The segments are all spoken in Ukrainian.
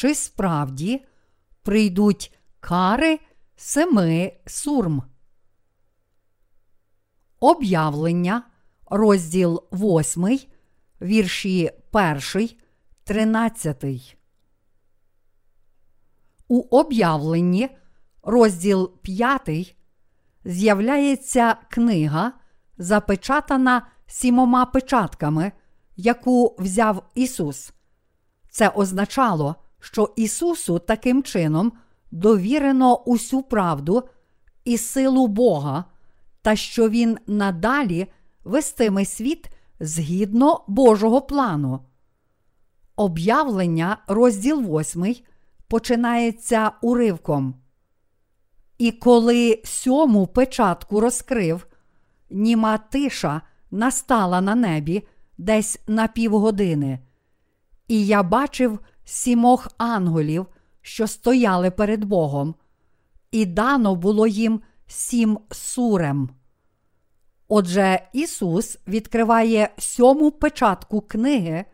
чи справді прийдуть кари семи сурм. Об'явлення, розділ 8, вірші 1, 13. У об'явленні, розділ 5, з'являється книга, запечатана сімома печатками, яку взяв Ісус. Це означало, що Ісусу таким чином довірено усю правду і силу Бога, та що Він надалі вестиме світ згідно Божого плану. Об'явлення, розділ 8, починається уривком. І коли сьому печатку розкрив, німа тиша настала на небі десь на півгодини. І я бачив сімох ангелів, що стояли перед Богом, і дано було їм сім сурем. Отже, Ісус відкриває сьому печатку книги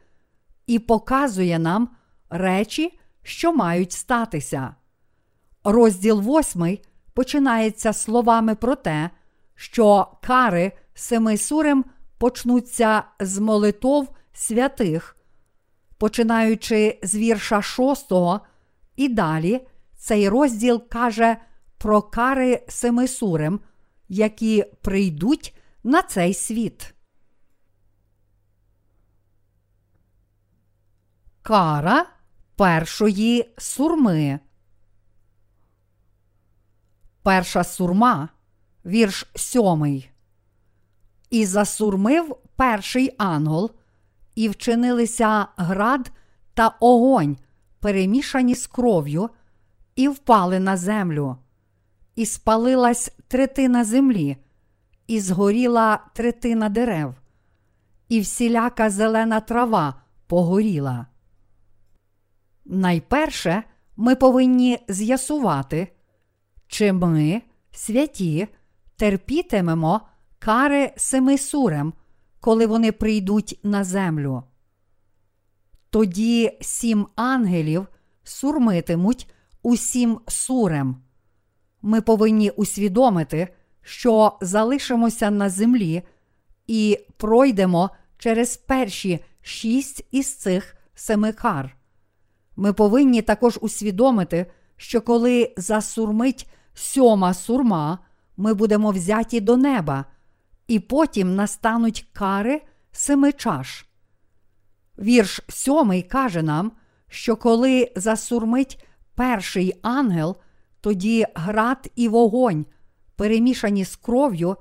і показує нам речі, що мають статися. Розділ восьмий починається словами про те, що кари семи сурем почнуться з молитов святих, починаючи з вірша шостого, і далі цей розділ каже про кари семи сурем, які прийдуть на цей світ. Кара першої сурми. Перша сурма, вірш сьомий. І засурмив перший ангел, і вчинилися град та огонь, перемішані з кров'ю, і впали на землю, і спалилась третина землі, і згоріла третина дерев, і всіляка зелена трава погоріла. Найперше ми повинні з'ясувати, чи ми, святі, терпітимемо кари семи сурем, коли вони прийдуть на землю. Тоді сім ангелів сурмитимуть усім сурем. Ми повинні усвідомити, що залишимося на землі і пройдемо через перші шість із цих семи кар. Ми повинні також усвідомити, що коли засурмить сьома сурма, ми будемо взяті до неба, і потім настануть кари семи чаш. Вірш сьомий каже нам, що коли засурмить перший ангел, тоді град і вогонь, перемішані з кров'ю,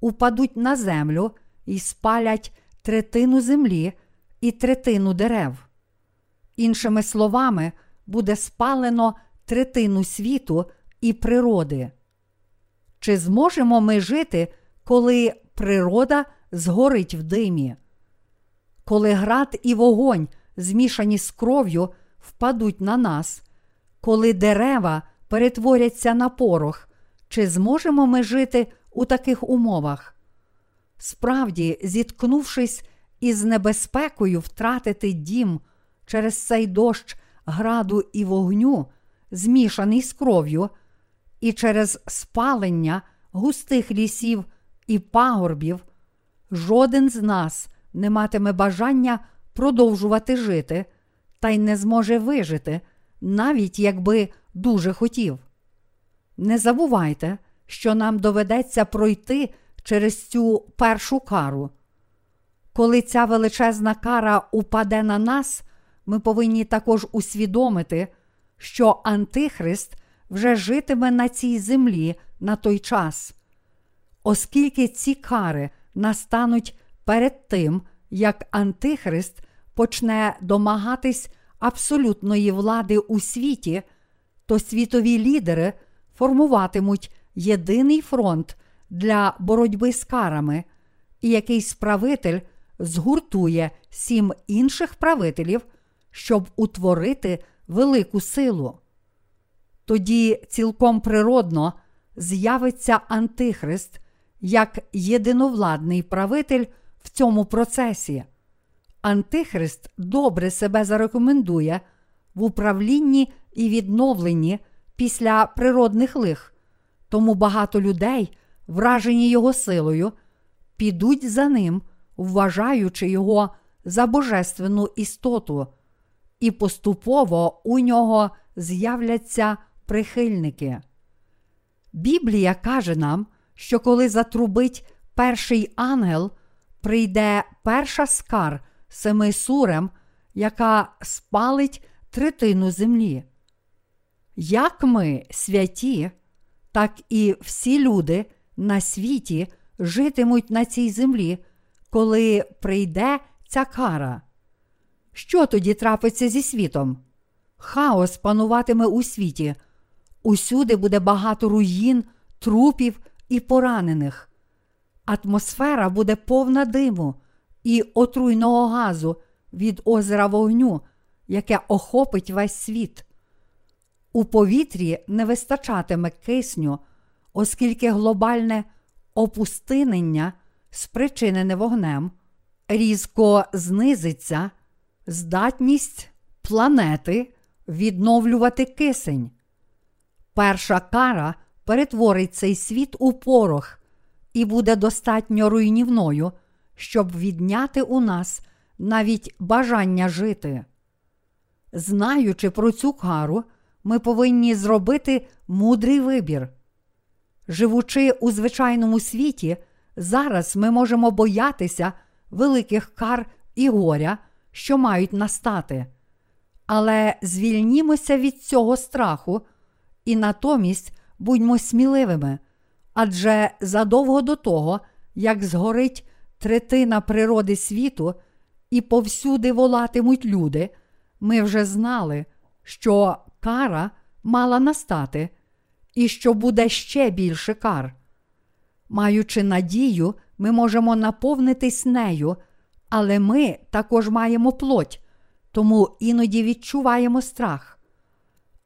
упадуть на землю і спалять третину землі і третину дерев. Іншими словами, буде спалено третину світу і природи. Чи зможемо ми жити, коли природа згорить в димі? Коли град і вогонь, змішані з кров'ю, впадуть на нас, коли дерева перетворяться на порох, чи зможемо ми жити у таких умовах? Справді, зіткнувшись із небезпекою втратити дім через цей дощ граду і вогню, змішаний з кров'ю, і через спалення густих лісів і пагорбів, жоден з нас не матиме бажання продовжувати жити та й не зможе вижити, навіть якби дуже хотів. Не забувайте, що нам доведеться пройти через цю першу кару. Коли ця величезна кара упаде на нас, ми повинні також усвідомити, що Антихрист вже житиме на цій землі на той час. Оскільки ці кари настануть перед тим, як Антихрист почне домагатись абсолютної влади у світі, то світові лідери формуватимуть єдиний фронт для боротьби з карами, і якийсь правитель згуртує сім інших правителів, щоб утворити велику силу. Тоді цілком природно з'явиться Антихрист як єдиновладний правитель в цьому процесі. Антихрист добре себе зарекомендує, в управлінні і відновленні після природних лих, тому багато людей, вражені його силою, підуть за ним, вважаючи його за божественну істоту, і поступово у нього з'являться прихильники. Біблія каже нам, що коли затрубить перший ангел, прийде перша скар семи сурем, яка спалить третину землі. Як ми, святі, так і всі люди на світі житимуть на цій землі, коли прийде ця кара. Що тоді трапиться зі світом? Хаос пануватиме у світі, усюди буде багато руїн, трупів і поранених. Атмосфера буде повна диму і отруйного газу від озера вогню, яке охопить весь світ. У повітрі не вистачатиме кисню, оскільки глобальне опустинення, спричинене вогнем, різко знизиться здатність планети відновлювати кисень. Перша кара перетворить цей світ у порох і буде достатньо руйнівною, щоб відняти у нас навіть бажання жити. Знаючи про цю кару, ми повинні зробити мудрий вибір. Живучи у звичайному світі, зараз ми можемо боятися великих кар і горя, що мають настати. Але звільнімося від цього страху і натомість будьмо сміливими, адже задовго до того, як згорить третина природи світу, і повсюди волатимуть люди, ми вже знали, що кара мала настати, і що буде ще більше кар. Маючи надію, ми можемо наповнитись нею, але ми також маємо плоть, тому іноді відчуваємо страх.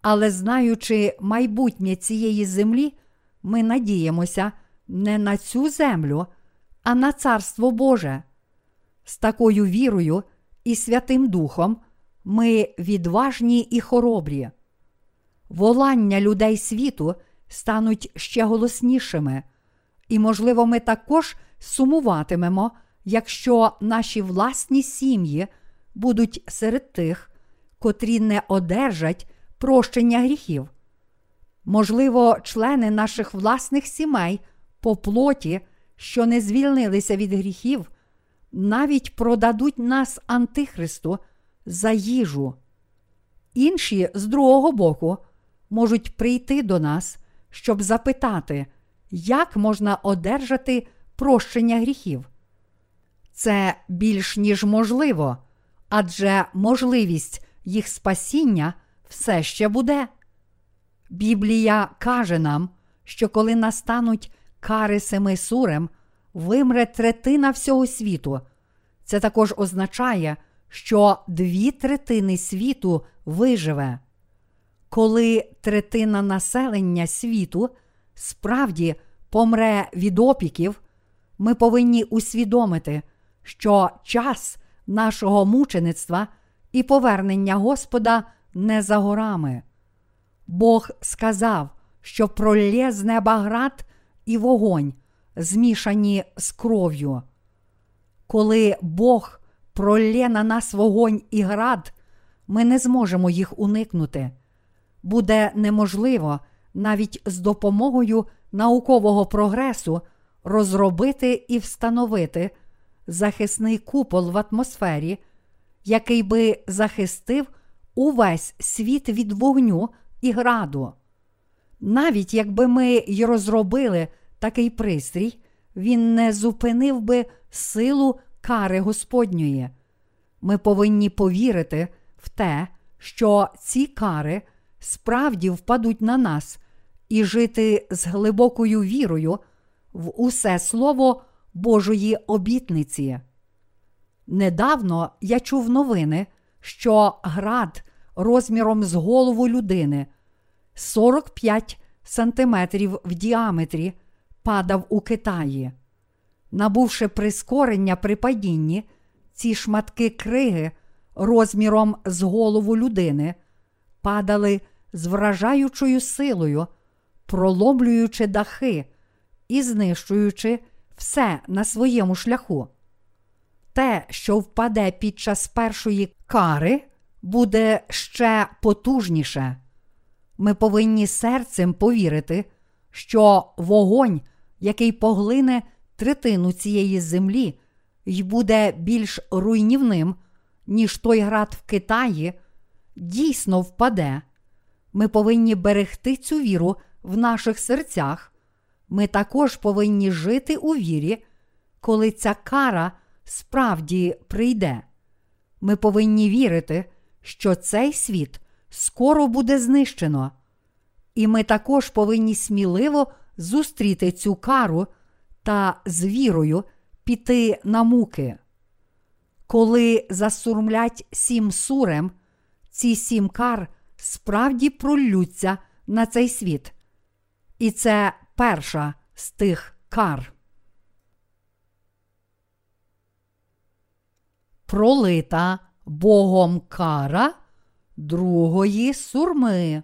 Але знаючи майбутнє цієї землі, ми надіємося не на цю землю, а на Царство Боже. З такою вірою і Святим Духом ми відважні і хоробрі. Волання людей світу стануть ще голоснішими, і, можливо, ми також сумуватимемо, якщо наші власні сім'ї будуть серед тих, котрі не одержать прощення гріхів. Можливо, члени наших власних сімей по плоті, що не звільнилися від гріхів, навіть продадуть нас Антихристу за їжу. Інші, з другого боку, можуть прийти до нас, щоб запитати, як можна одержати прощення гріхів. Це більш ніж можливо, адже можливість їх спасіння все ще буде. Біблія каже нам, що коли настануть кари семи сурем, вимре третина всього світу. Це також означає, що дві третини світу виживе. Коли третина населення світу справді помре від опіків, ми повинні усвідомити, що час нашого мучеництва і повернення Господа не за горами. Бог сказав, що пролє з неба град і вогонь, змішані з кров'ю. Коли Бог пролє на нас вогонь і град, ми не зможемо їх уникнути. Буде неможливо навіть з допомогою наукового прогресу розробити і встановити захисний купол в атмосфері, який би захистив увесь світ від вогню і граду. Навіть якби ми й розробили такий пристрій, він не зупинив би силу кари Господньої. Ми повинні повірити в те, що ці кари справді впадуть на нас і жити з глибокою вірою в усе слово Божої обітниці. Недавно я чув новини, що град розміром з голову людини 45 сантиметрів в діаметрі падав у Китаї. Набувши прискорення при падінні, ці шматки криги розміром з голову людини падали з вражаючою силою, проломлюючи дахи і знищуючи все на своєму шляху. Те, що впаде під час першої кари, буде ще потужніше. Ми повинні серцем повірити, що вогонь, який поглине третину цієї землі, й буде більш руйнівним, ніж той град в Китаї, дійсно впаде. Ми повинні берегти цю віру в наших серцях. Ми також повинні жити у вірі, коли ця кара справді прийде. Ми повинні вірити, що цей світ скоро буде знищено, і ми також повинні сміливо зустріти цю кару та з вірою піти на муки. Коли засурмлять сім сурем, ці сім кар справді пролються на цей світ. І це перша з тих кар. Пролита Богом кара другої сурми.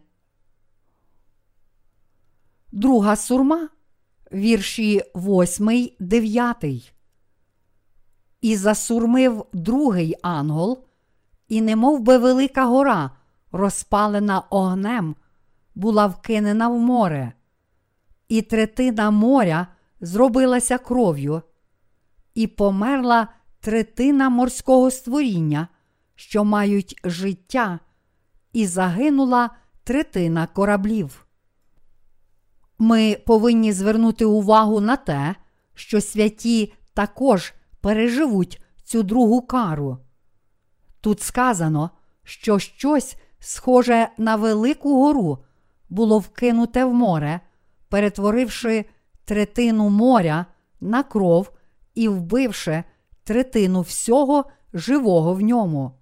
Друга сурма, вірші 8, 9. І засурмив другий ангел, і немов би велика гора, розпалена огнем, була вкинена в море, і третина моря зробилася кров'ю, і померла третина морського створіння, що мають життя, і загинула третина кораблів. Ми повинні звернути увагу на те, що святі також переживуть цю другу кару. Тут сказано, що щось схоже на велику гору було вкинуте в море, перетворивши третину моря на кров і вбивши третину всього живого в ньому.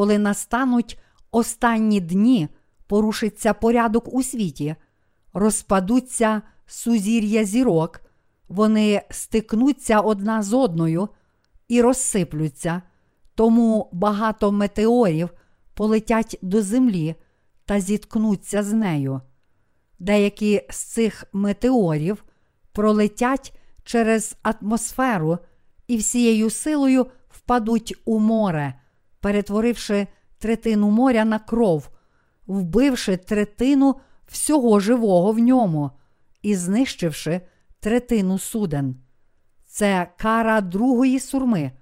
Коли настануть останні дні, порушиться порядок у світі, розпадуться сузір'я зірок, вони стикнуться одна з одною і розсиплються, тому багато метеорів полетять до землі та зіткнуться з нею. Деякі з цих метеорів пролетять через атмосферу і всією силою впадуть у море, перетворивши третину моря на кров, вбивши третину всього живого в ньому і знищивши третину суден. Це кара другої сурми,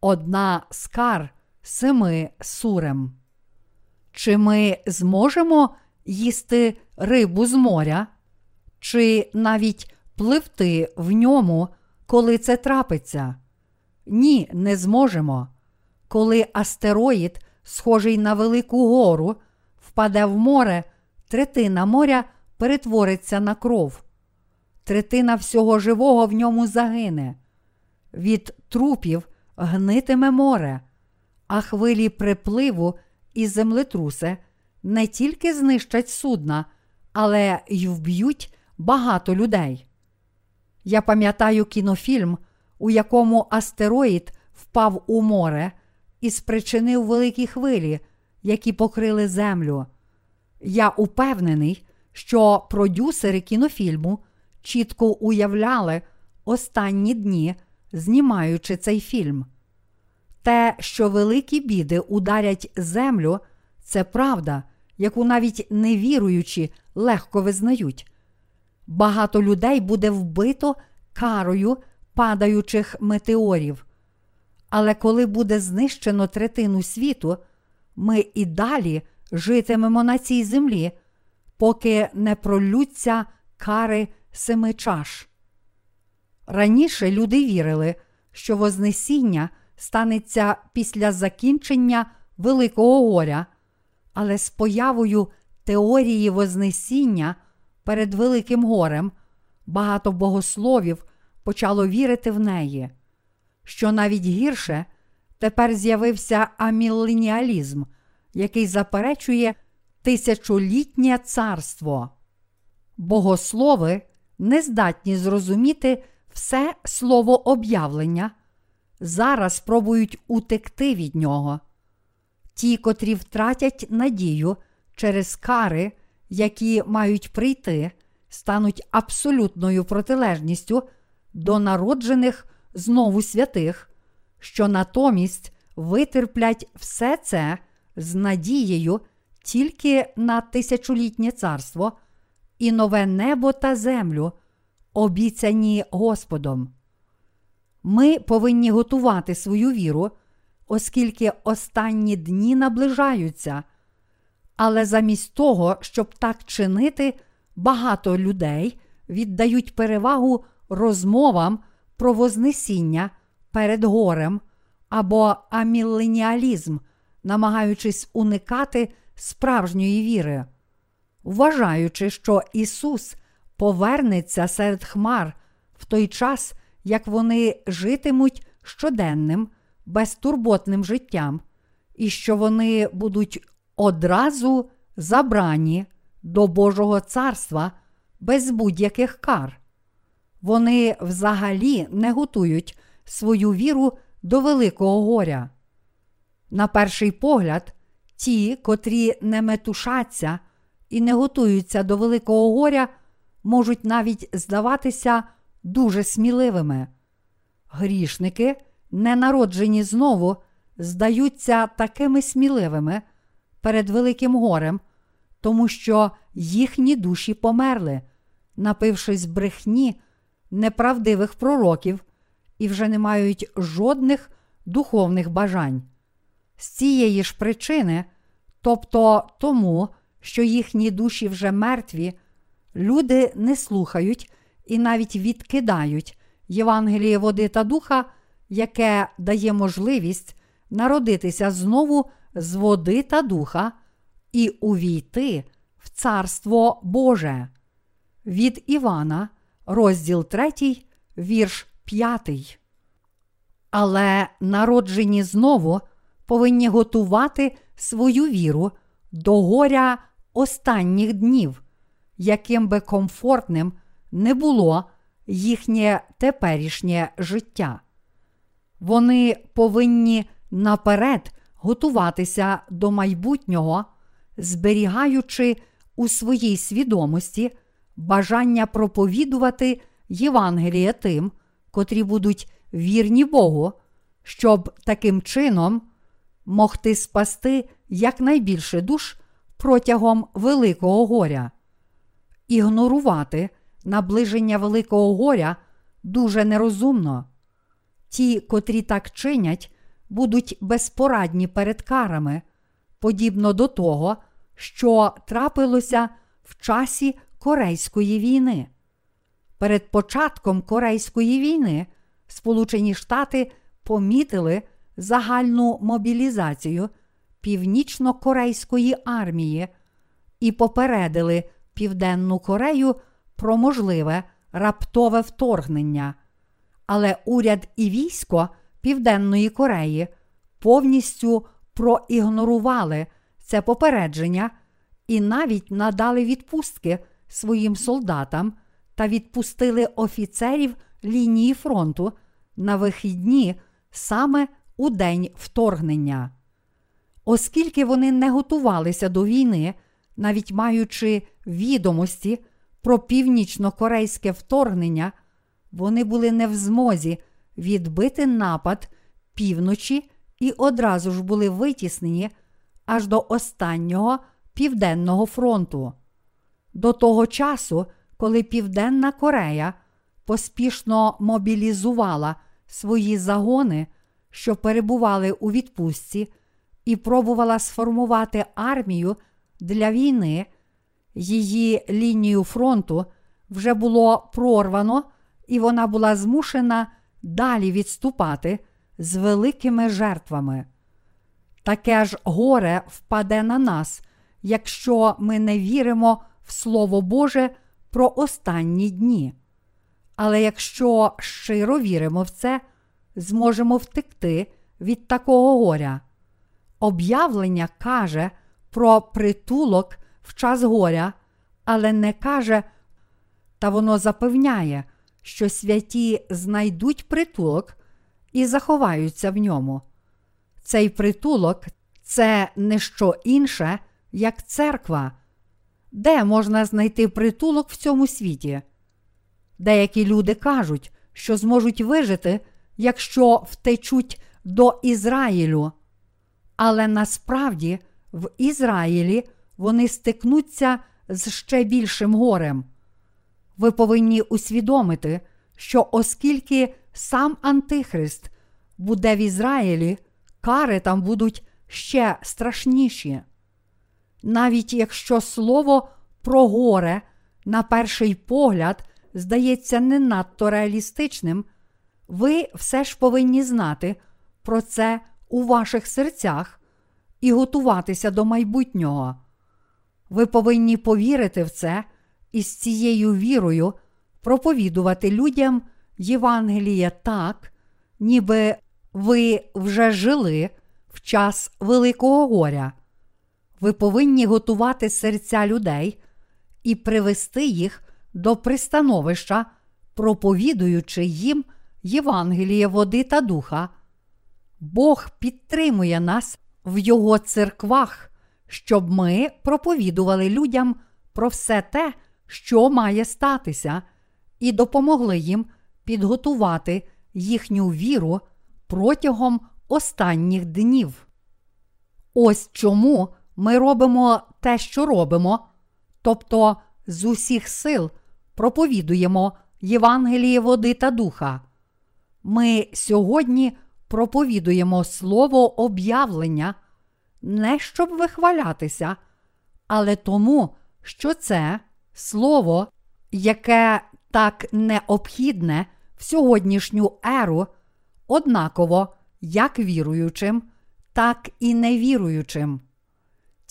одна з кар семи сурем. Чи ми зможемо їсти рибу з моря, чи навіть пливти в ньому, коли це трапиться? Ні, не зможемо. Коли астероїд, схожий на велику гору, впаде в море, третина моря перетвориться на кров. Третина всього живого в ньому загине. Від трупів гнитиме море, а хвилі припливу і землетруси не тільки знищать судна, але й вб'ють багато людей. Я пам'ятаю кінофільм, у якому астероїд впав у море і спричинив великі хвилі, які покрили землю. Я упевнений, що продюсери кінофільму чітко уявляли останні дні, знімаючи цей фільм. Те, що великі біди ударять землю, це правда, яку навіть невіруючі легко визнають. Багато людей буде вбито карою падаючих метеорів. Але коли буде знищено третину світу, ми і далі житимемо на цій землі, поки не пролються кари семи чаш. Раніше люди вірили, що Вознесіння станеться після закінчення Великого горя, але з появою теорії Вознесіння перед Великим горем багато богословів почало вірити в неї. Що навіть гірше, тепер з'явився аміленіалізм, який заперечує тисячолітнє царство. Богослови не здатні зрозуміти все слово об'явлення, зараз пробують утекти від нього. Ті, котрі втратять надію через кари, які мають прийти, стануть абсолютною протилежністю до народжених знову святих, що натомість витерплять все це з надією тільки на тисячолітнє царство і нове небо та землю, обіцяні Господом. Ми повинні готувати свою віру, оскільки останні дні наближаються. Але замість того, щоб так чинити, багато людей віддають перевагу розмовам про Вознесіння перед горем або аміленіалізм, намагаючись уникати справжньої віри, вважаючи, що Ісус повернеться серед хмар в той час, як вони житимуть щоденним, безтурботним життям, і що вони будуть одразу забрані до Божого царства без будь-яких кар. Вони взагалі не готують свою віру до Великого горя. На перший погляд, ті, котрі не метушаться і не готуються до Великого горя, можуть навіть здаватися дуже сміливими. Грішники, не народжені знову, здаються такими сміливими перед Великим горем, тому що їхні душі померли, напившись брехні неправдивих пророків і вже не мають жодних духовних бажань. З цієї ж причини, тобто тому, що їхні душі вже мертві, люди не слухають і навіть відкидають Євангеліє води та духа, яке дає можливість народитися знову з води та духа і увійти в Царство Боже. Від Івана, розділ 3, вірш 5. Але народжені знову повинні готувати свою віру до горя останніх днів, яким би комфортним не було їхнє теперішнє життя. Вони повинні наперед готуватися до майбутнього, зберігаючи у своїй свідомості бажання проповідувати Євангеліє тим, котрі будуть вірні Богу, щоб таким чином могти спасти якнайбільше душ протягом Великого горя. Ігнорувати наближення Великого горя дуже нерозумно. Ті, котрі так чинять, будуть безпорадні перед карами, подібно до того, що трапилося в часі Корейської війни. Перед початком Корейської війни Сполучені Штати помітили загальну мобілізацію Північно-Корейської армії і попередили Південну Корею про можливе раптове вторгнення. Але уряд і військо Південної Кореї повністю проігнорували це попередження і навіть надали відпустки своїм солдатам та відпустили офіцерів лінії фронту на вихідні саме у день вторгнення. Оскільки вони не готувалися до війни, навіть маючи відомості про північно-корейське вторгнення, вони були не в змозі відбити напад півночі і одразу ж були витіснені аж до останнього Південного фронту. До того часу, коли Південна Корея поспішно мобілізувала свої загони, що перебували у відпустці, і пробувала сформувати армію для війни, її лінію фронту вже було прорвано, і вона була змушена далі відступати з великими жертвами. Таке ж горе впаде на нас, якщо ми не віримо в Слово Боже про останні дні. Але якщо щиро віримо в це, зможемо втекти від такого горя. Об'явлення каже про притулок в час горя, але не каже, та воно запевняє, що святі знайдуть притулок і заховаються в ньому. Цей притулок це не що інше, як церква, де можна знайти притулок в цьому світі. Деякі люди кажуть, що зможуть вижити, якщо втечуть до Ізраїлю. Але насправді в Ізраїлі вони стикнуться з ще більшим горем. Ви повинні усвідомити, що оскільки сам Антихрист буде в Ізраїлі, кари там будуть ще страшніші. Навіть якщо слово про горе на перший погляд здається не надто реалістичним, ви все ж повинні знати про це у ваших серцях і готуватися до майбутнього. Ви повинні повірити в це і з цією вірою проповідувати людям Євангелія так, ніби ви вже жили в час Великого горя. Ви повинні готувати серця людей і привести їх до пристановища, проповідуючи їм Євангеліє води та духа. Бог підтримує нас в Його церквах, щоб ми проповідували людям про все те, що має статися, і допомогли їм підготувати їхню віру протягом останніх днів. Ось чому ми робимо те, що робимо, тобто з усіх сил проповідуємо Євангеліє води та духа. Ми сьогодні проповідуємо слово об'явлення, не щоб вихвалятися, але тому, що це слово, яке так необхідне в сьогоднішню еру, однаково як віруючим, так і невіруючим.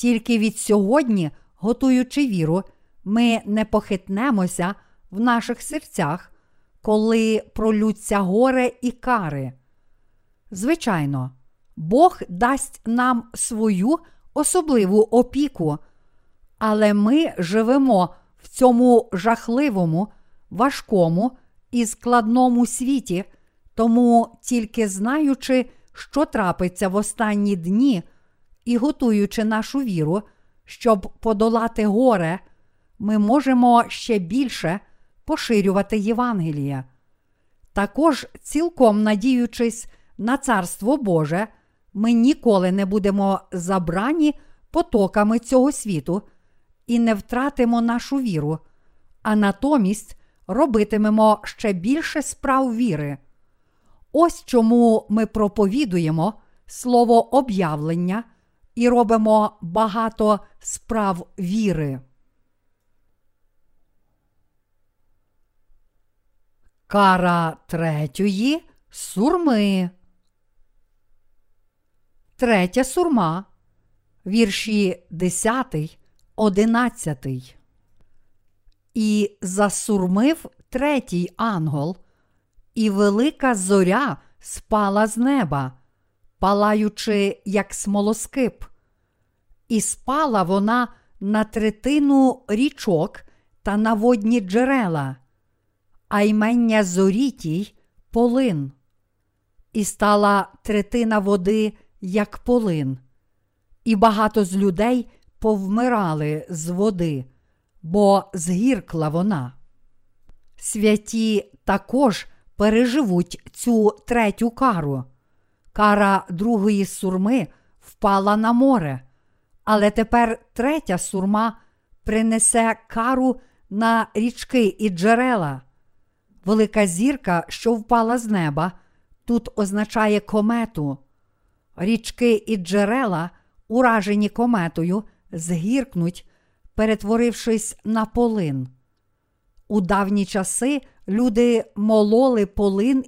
Тільки від сьогодні, готуючи віру, ми не похитнемося в наших серцях, коли пролються горе і кари. Звичайно, Бог дасть нам свою особливу опіку, але ми живемо в цьому жахливому, важкому і складному світі, тому тільки знаючи, що трапиться в останні дні, і готуючи нашу віру, щоб подолати горе, ми можемо ще більше поширювати Євангелія. Також, цілком надіючись на Царство Боже, ми ніколи не будемо забрані потоками цього світу і не втратимо нашу віру, а натомість робитимемо ще більше справ віри. Ось чому ми проповідуємо слово об'явлення і робимо багато справ віри. Кара третьої сурми. Третя сурма. Вірші 10, 11. І засурмив третій ангел, і велика зоря спала з неба, палаючи, як смолоскип, і спала вона на третину річок та на водні джерела, а ймення зорітій полин, і стала третина води, як полин, і багато з людей повмирали з води, бо згіркла вона. Святі також переживуть цю третю кару. Кара другої сурми впала на море, але тепер третя сурма принесе кару на річки і джерела. Велика зірка, що впала з неба, тут означає комету. Річки і джерела, уражені кометою, згіркнуть, перетворившись на полин. У давні часи люди мололи полин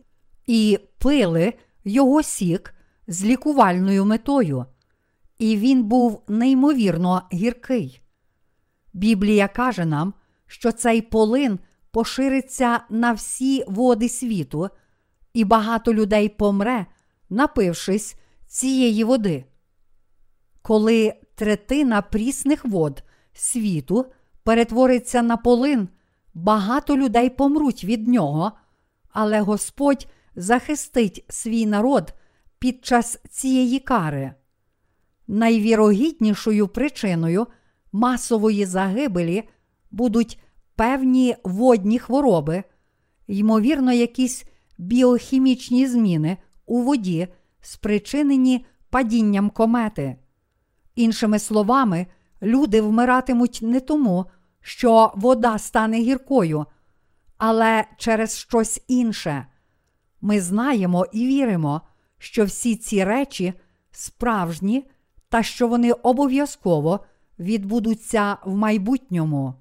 і пили його сік з лікувальною метою, і він був неймовірно гіркий. Біблія каже нам, що цей полин пошириться на всі води світу, і багато людей помре, напившись цієї води. Коли третина прісних вод світу перетвориться на полин, багато людей помруть від нього, але Господь захистить свій народ під час цієї кари. найвірогіднішою причиною масової загибелі будуть певні водні хвороби, ймовірно, якісь біохімічні зміни у воді, спричинені падінням комети. Іншими словами, люди вмиратимуть не тому, що вода стане гіркою, але через щось інше. Ми знаємо і віримо, що всі ці речі справжні та що вони обов'язково відбудуться в майбутньому.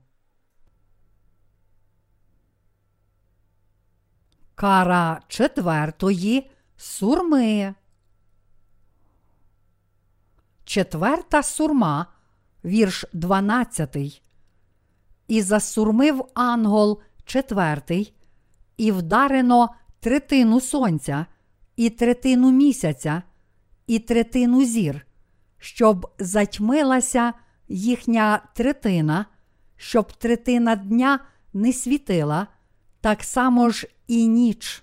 Кара четвертої сурми. Четверта сурма, вірш 12. І засурмив ангел четвертий, і вдарено третину сонця, і третину місяця, і третину зір, щоб затьмилася їхня третина, щоб третина дня не світила, так само ж і ніч.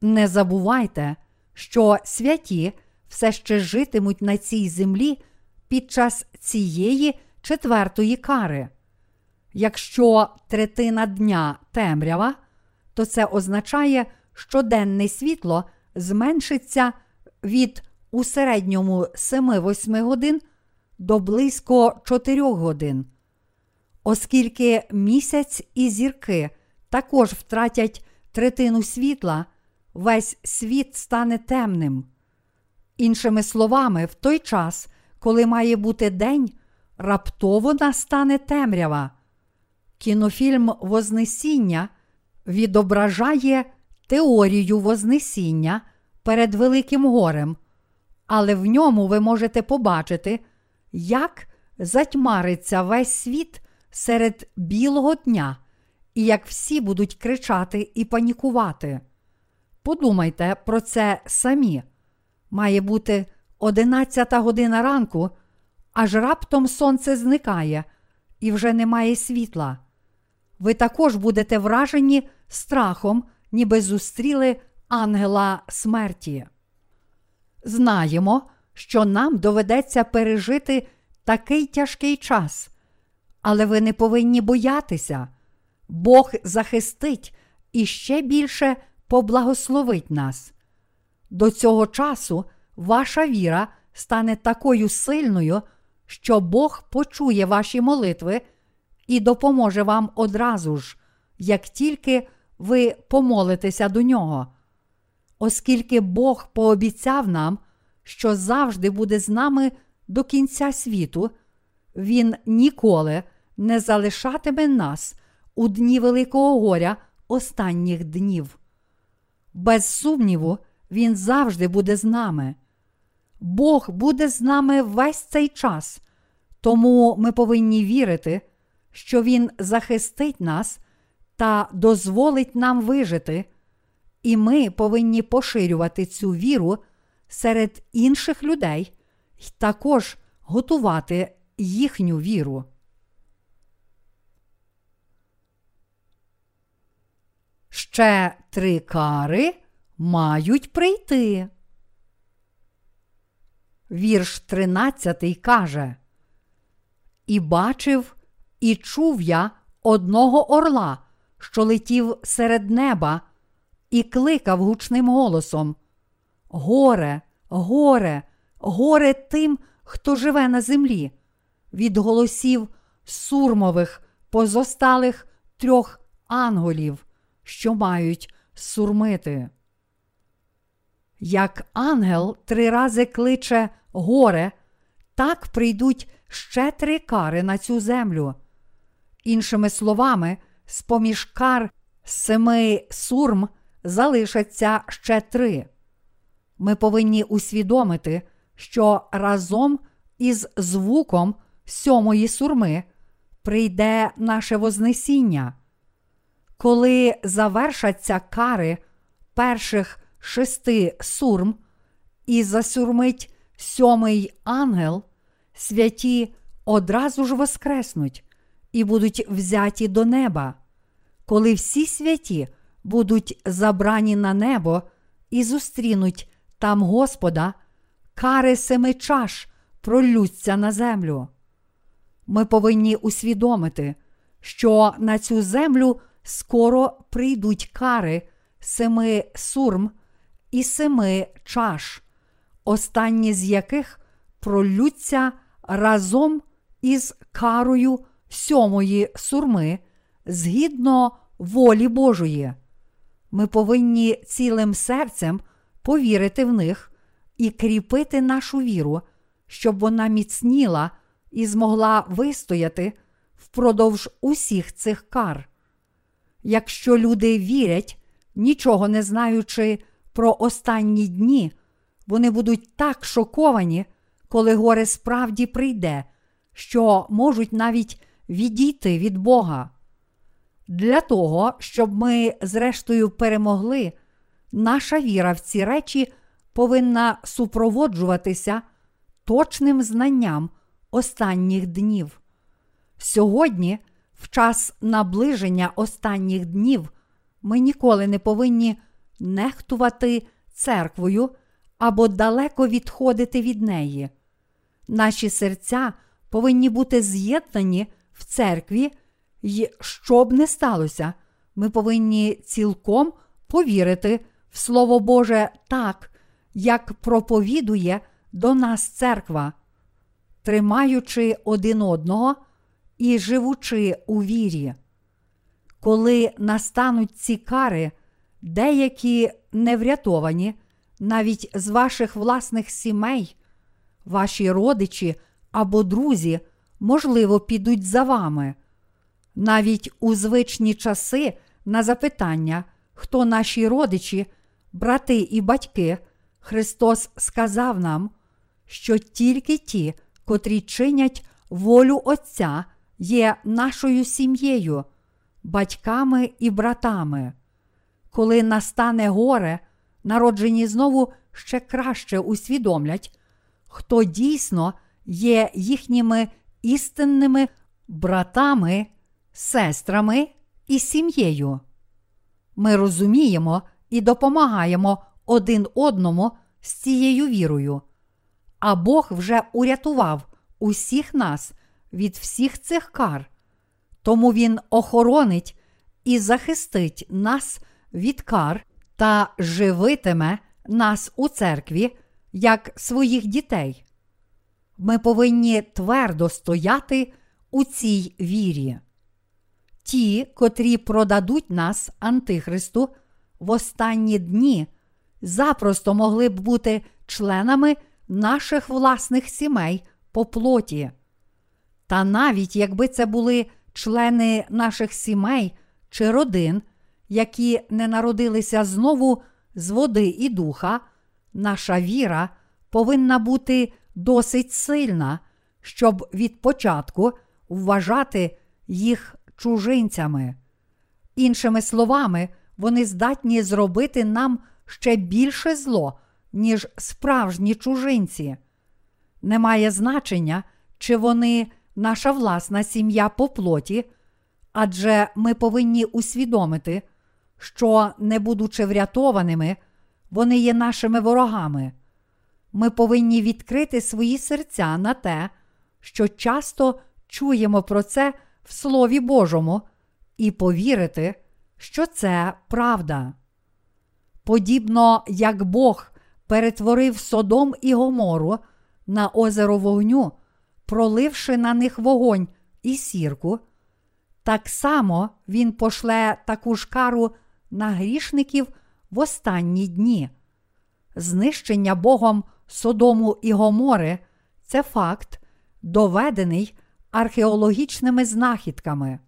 Не забувайте, що святі все ще житимуть на цій землі під час цієї четвертої кари. Якщо третина дня темрява, то це означає, що денне світло зменшиться від у середньому 7-8 годин до близько 4 годин. Оскільки місяць і зірки також втратять третину світла, весь світ стане темним. Іншими словами, в той час, коли має бути день, раптово настане темрява. Кінофільм Вознесіння відображає теорію Вознесіння перед Великим горем, але в ньому ви можете побачити, як затьмариться весь світ серед білого дня, і як всі будуть кричати і панікувати. Подумайте про це самі. Має бути одинадцята година ранку, аж раптом сонце зникає і вже немає світла. Ви також будете вражені страхом, ніби зустріли ангела смерті. Знаємо, що нам доведеться пережити такий тяжкий час, але ви не повинні боятися. Бог захистить і ще більше поблагословить нас. До цього часу ваша віра стане такою сильною, що Бог почує ваші молитви і допоможе вам одразу ж, як тільки ви помолитеся до нього. Оскільки Бог пообіцяв нам, що завжди буде з нами до кінця світу, Він ніколи не залишатиме нас у дні Великого горя останніх днів. Без сумніву, Він завжди буде з нами. Бог буде з нами весь цей час, тому ми повинні вірити, що Він захистить нас та дозволить нам вижити, і ми повинні поширювати цю віру серед інших людей і також готувати їхню віру. Ще три кари мають прийти. Вірш тринадцятий каже І бачив, і чув я одного орла, що летів серед неба, і кликав гучним голосом: Горе, горе, горе тим, хто живе на землі, від голосів сурмових, позосталих трьох анголів, що мають сурмити. Як ангел три рази кличе горе, так прийдуть ще три кари на цю землю. Іншими словами, з поміж кар семи сурм залишаться ще три. Ми повинні усвідомити, що разом із звуком сьомої сурми прийде наше Вознесіння. Коли завершаться кари перших шести сурм і засурмить сьомий ангел, святі одразу ж воскреснуть і будуть взяті до неба. Коли всі святі будуть забрані на небо і зустрінуть там Господа, кари семи чаш пролються на землю. Ми повинні усвідомити, що на цю землю скоро прийдуть кари семи сурм і семи чаш, останні з яких пролються разом із карою сьомої сурми згідно волі Божої. Ми повинні цілим серцем повірити в них і кріпити нашу віру, щоб вона міцніла і змогла вистояти впродовж усіх цих кар. Якщо люди вірять, нічого не знаючи про останні дні, вони будуть так шоковані, коли горе справді прийде, що можуть навіть відійти від Бога. Для того, щоб ми, зрештою, перемогли, наша віра в ці речі повинна супроводжуватися точним знанням останніх днів. Сьогодні, в час наближення останніх днів, ми ніколи не повинні нехтувати церквою або далеко відходити від неї. Наші серця повинні бути з'єднані в церкві, і що б не сталося, ми повинні цілком повірити в Слово Боже так, як проповідує до нас церква, тримаючи один одного і живучи у вірі. Коли настануть ці кари, деякі не врятовані, навіть з ваших власних сімей, ваші родичі або друзі, можливо, підуть за вами. Навіть у звичні часи на запитання, хто наші родичі, брати і батьки, Христос сказав нам, що тільки ті, котрі чинять волю Отця, є нашою сім'єю, батьками і братами. Коли настане горе, народжені знову ще краще усвідомлять, хто дійсно є їхніми істинними братами, сестрами і сім'єю. Ми розуміємо і допомагаємо один одному з цією вірою, а Бог вже урятував усіх нас від всіх цих кар, тому Він охоронить і захистить нас від кар та живитиме нас у церкві як своїх дітей. Ми повинні твердо стояти у цій вірі. Ті, котрі продадуть нас Антихристу в останні дні, запросто могли б бути членами наших власних сімей по плоті. Та навіть якби це були члени наших сімей чи родин, які не народилися знову з води і духа, наша віра повинна бути досить сильна, щоб від початку вважати їх чужинцями. Іншими словами, вони здатні зробити нам ще більше зло, ніж справжні чужинці. Немає значення, чи вони наша власна сім'я по плоті, адже ми повинні усвідомити, що, не будучи врятованими, вони є нашими ворогами. Ми повинні відкрити свої серця на те, що часто чуємо про це в Слові Божому, і повірити, що це правда. Подібно як Бог перетворив Содом і Гомору на озеро вогню, проливши на них вогонь і сірку, так само Він пошле таку ж кару на грішників в останні дні. Знищення Богом Содому і Гомори це факт, доведений археологічними знахідками.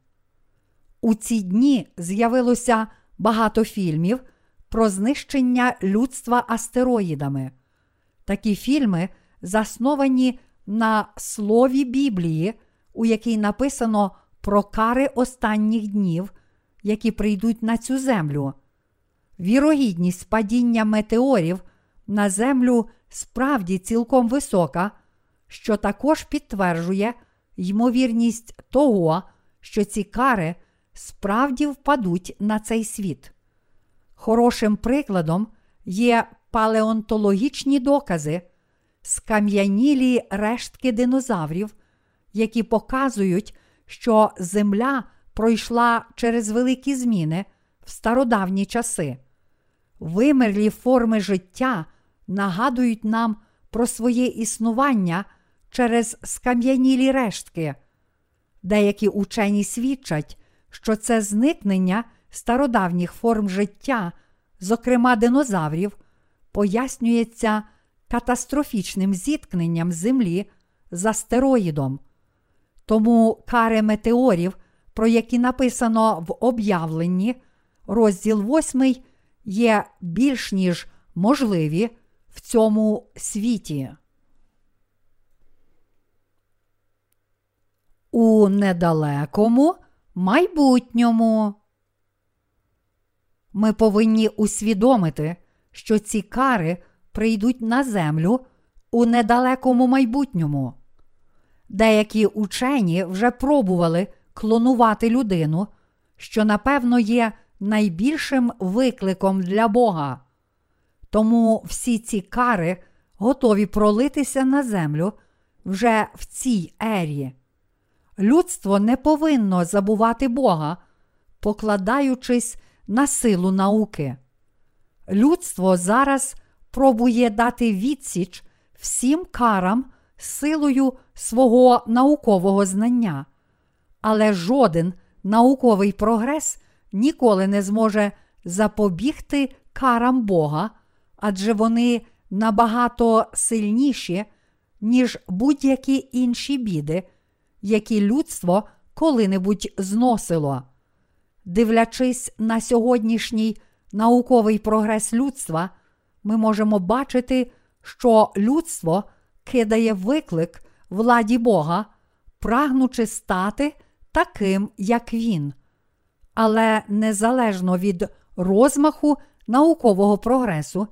У ці дні з'явилося багато фільмів про знищення людства астероїдами. Такі фільми засновані на слові Біблії, у якій написано про кари останніх днів, які прийдуть на цю землю. Вірогідність падіння метеорів на землю справді цілком висока, що також підтверджує ймовірність того, що ці кари справді впадуть на цей світ. Хорошим прикладом є палеонтологічні докази, скам'янілі рештки динозаврів, які показують, що Земля пройшла через великі зміни в стародавні часи. Вимерлі форми життя нагадують нам про своє існування через скам'янілі рештки. Деякі учені свідчать, що це зникнення стародавніх форм життя, зокрема динозаврів, пояснюється катастрофічним зіткненням Землі з астероїдом. Тому кари метеорів, про які написано в об'явленні, розділ 8 є більш ніж можливі в цьому світі. У недалекому майбутньому. Ми повинні усвідомити, що ці кари прийдуть на землю у недалекому майбутньому. Деякі учені вже пробували клонувати людину, що напевно є найбільшим викликом для Бога. Тому всі ці кари готові пролитися на землю вже в цій ері. Людство не повинно забувати Бога, покладаючись на силу науки. Людство зараз пробує дати відсіч всім карам силою свого наукового знання, але жоден науковий прогрес ніколи не зможе запобігти карам Бога, адже вони набагато сильніші, ніж будь-які інші біди, які людство коли-небудь зносило. Дивлячись на сьогоднішній науковий прогрес людства, ми можемо бачити, що людство кидає виклик владі Бога, прагнучи стати таким, як він. Але незалежно від розмаху наукового прогресу,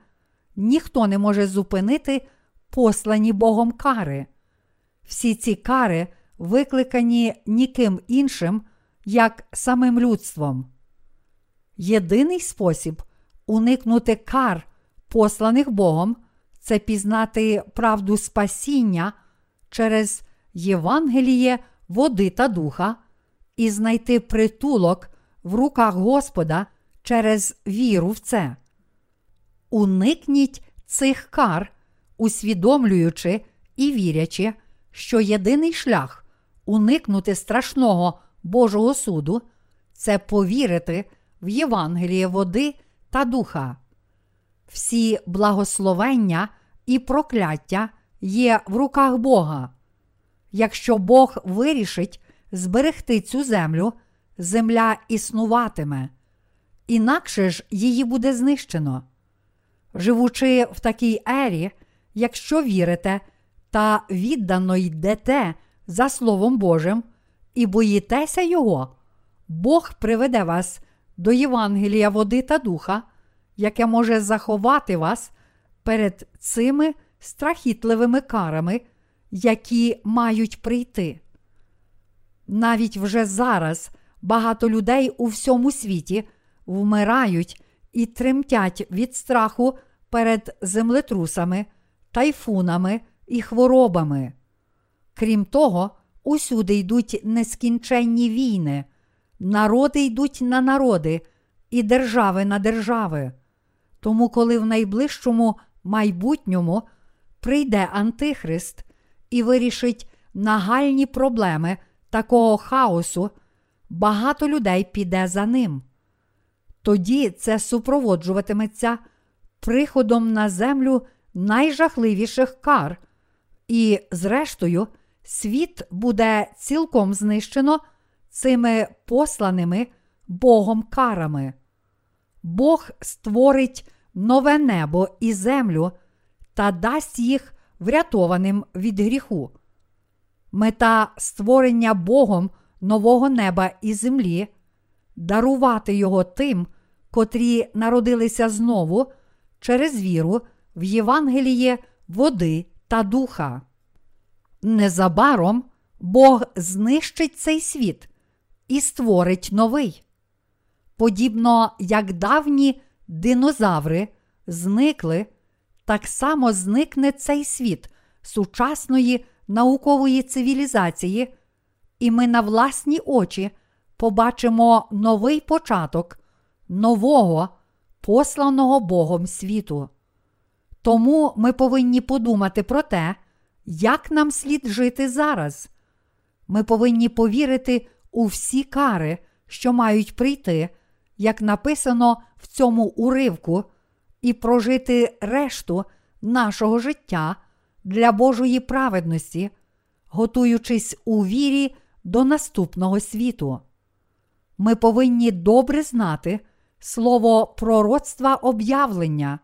ніхто не може зупинити послані Богом кари. Всі ці кари викликані ніким іншим, як самим людством. Єдиний спосіб уникнути кар, посланих Богом, це пізнати правду спасіння через Євангеліє, води та духа, і знайти притулок в руках Господа через віру в це. Уникніть цих кар, усвідомлюючи і вірячи, що єдиний шлях уникнути страшного Божого суду це повірити в Євангеліє води та духа. Всі благословення і прокляття є в руках Бога. Якщо Бог вирішить зберегти цю землю, земля існуватиме, інакше ж її буде знищено. Живучи в такій ері, якщо вірите та віддано йдете за Словом Божим і боїтеся Його, Бог приведе вас до Євангелія води та духа, яке може заховати вас перед цими страхітливими карами, які мають прийти. Навіть вже зараз багато людей у всьому світі вмирають і тремтять від страху перед землетрусами, тайфунами і хворобами. Крім того, усюди йдуть нескінченні війни, народи йдуть на народи і держави на держави. Тому, коли в найближчому майбутньому прийде Антихрист і вирішить нагальні проблеми такого хаосу, багато людей піде за ним. Тоді це супроводжуватиметься приходом на землю найжахливіших кар, і, зрештою, світ буде цілком знищено цими посланими Богом карами. Бог створить нове небо і землю та дасть їх врятованим від гріху. Мета створення Богом нового неба і землі дарувати його тим, котрі народилися знову через віру в Євангеліє води та духа. Незабаром Бог знищить цей світ і створить новий. Подібно як давні динозаври зникли, так само зникне цей світ сучасної наукової цивілізації, і ми на власні очі побачимо новий початок нового, посланого Богом світу. Тому ми повинні подумати про те, як нам слід жити зараз. Ми повинні повірити у всі кари, що мають прийти, як написано в цьому уривку, і прожити решту нашого життя для Божої праведності, готуючись у вірі до наступного світу. Ми повинні добре знати слово пророцтва об'явлення.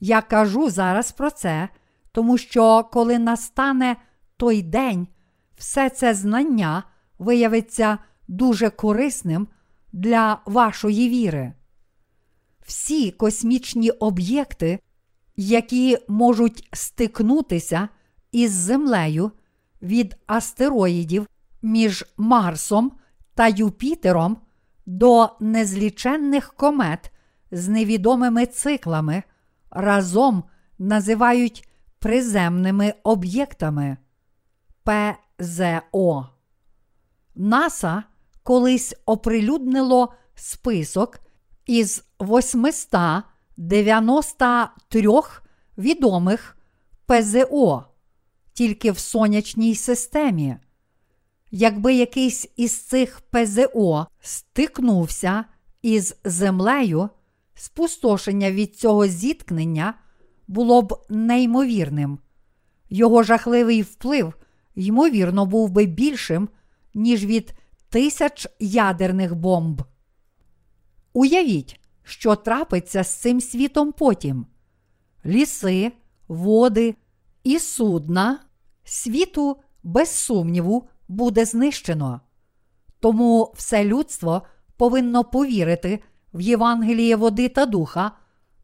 Я кажу зараз про це, тому що коли настане той день, все це знання виявиться дуже корисним для вашої віри. Всі космічні об'єкти, які можуть стикнутися із Землею від астероїдів між Марсом та Юпітером до незліченних комет з невідомими циклами, разом називають приземними об'єктами ПЗО. НАСА колись оприлюднило список із 893 відомих ПЗО тільки в сонячній системі. Якби якийсь із цих ПЗО стикнувся із землею, спустошення від цього зіткнення було б неймовірним. Його жахливий вплив, ймовірно, був би більшим, ніж від тисяч ядерних бомб. Уявіть, що трапиться з цим світом потім: ліси, води і судна світу, без сумніву, буде знищено. Тому все людство повинно повірити в Євангеліє води та духа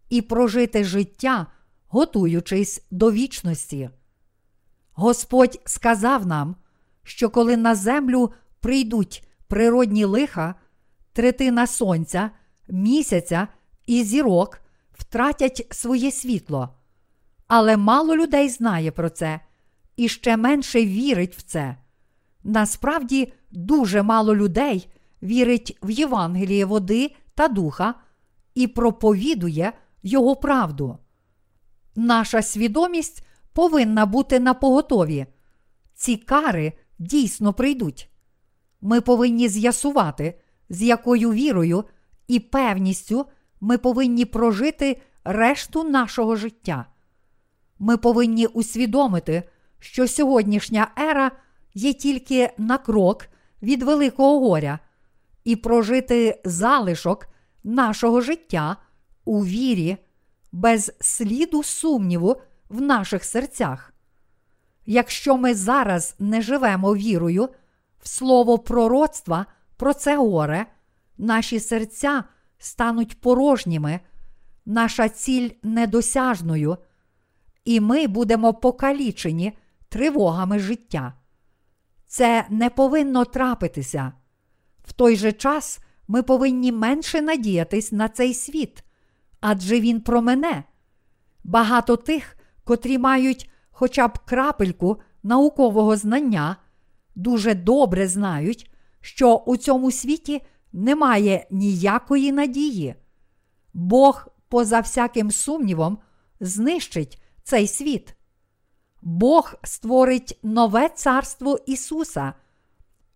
і прожити життя, готуючись до вічності. Господь сказав нам, що коли на землю прийдуть природні лиха, третина сонця, місяця і зірок втратять своє світло. Але мало людей знає про це і ще менше вірить в це. Насправді, дуже мало людей вірить в Євангеліє води та духа і проповідує його правду. Наша свідомість повинна бути на поготові. Ці кари дійсно прийдуть. Ми повинні з'ясувати, з якою вірою і певністю ми повинні прожити решту нашого життя. Ми повинні усвідомити, що сьогоднішня ера є тільки на крок від Великого горя, і прожити залишок нашого життя у вірі, без сліду сумніву в наших серцях. Якщо ми зараз не живемо вірою в слово пророцтва про це горе, наші серця стануть порожніми, наша ціль недосяжною, і ми будемо покалічені тривогами життя. Це не повинно трапитися. В той же час ми повинні менше надіятись на цей світ, адже він про мене. Багато тих, котрі мають хоча б крапельку наукового знання, дуже добре знають, що у цьому світі немає ніякої надії. Бог, поза всяким сумнівом, знищить цей світ. Бог створить нове царство Ісуса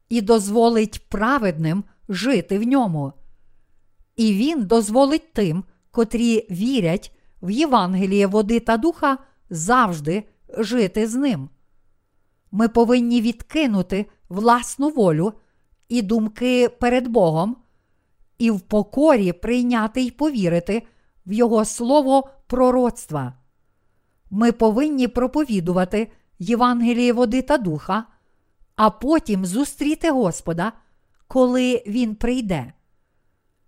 і дозволить праведним жити в ньому. І Він дозволить тим, котрі вірять в Євангеліє води та духа, завжди жити з ним. Ми повинні відкинути власну волю і думки перед Богом, і в покорі прийняти й повірити в Його слово пророцтва. Ми повинні проповідувати Євангеліє води та духа, а потім зустріти Господа, коли Він прийде.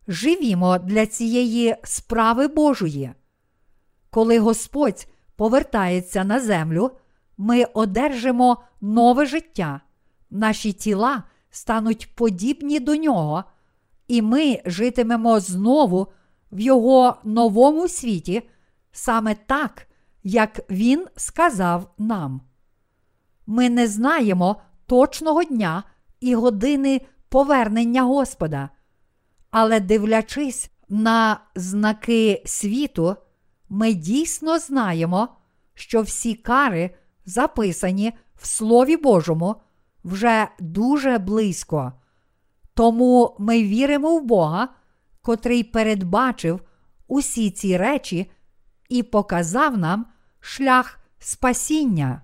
Живімо для цієї справи Божої. Коли Господь повертається на землю, ми одержимо нове життя, наші тіла стануть подібні до нього, і ми житимемо знову в Його новому світі, саме так, як Він сказав нам. Ми не знаємо точного дня і години повернення Господа, але дивлячись на знаки світу, ми дійсно знаємо, що всі кари, записані в Слові Божому, вже дуже близько. Тому ми віримо в Бога, котрий передбачив усі ці речі і показав нам шлях спасіння.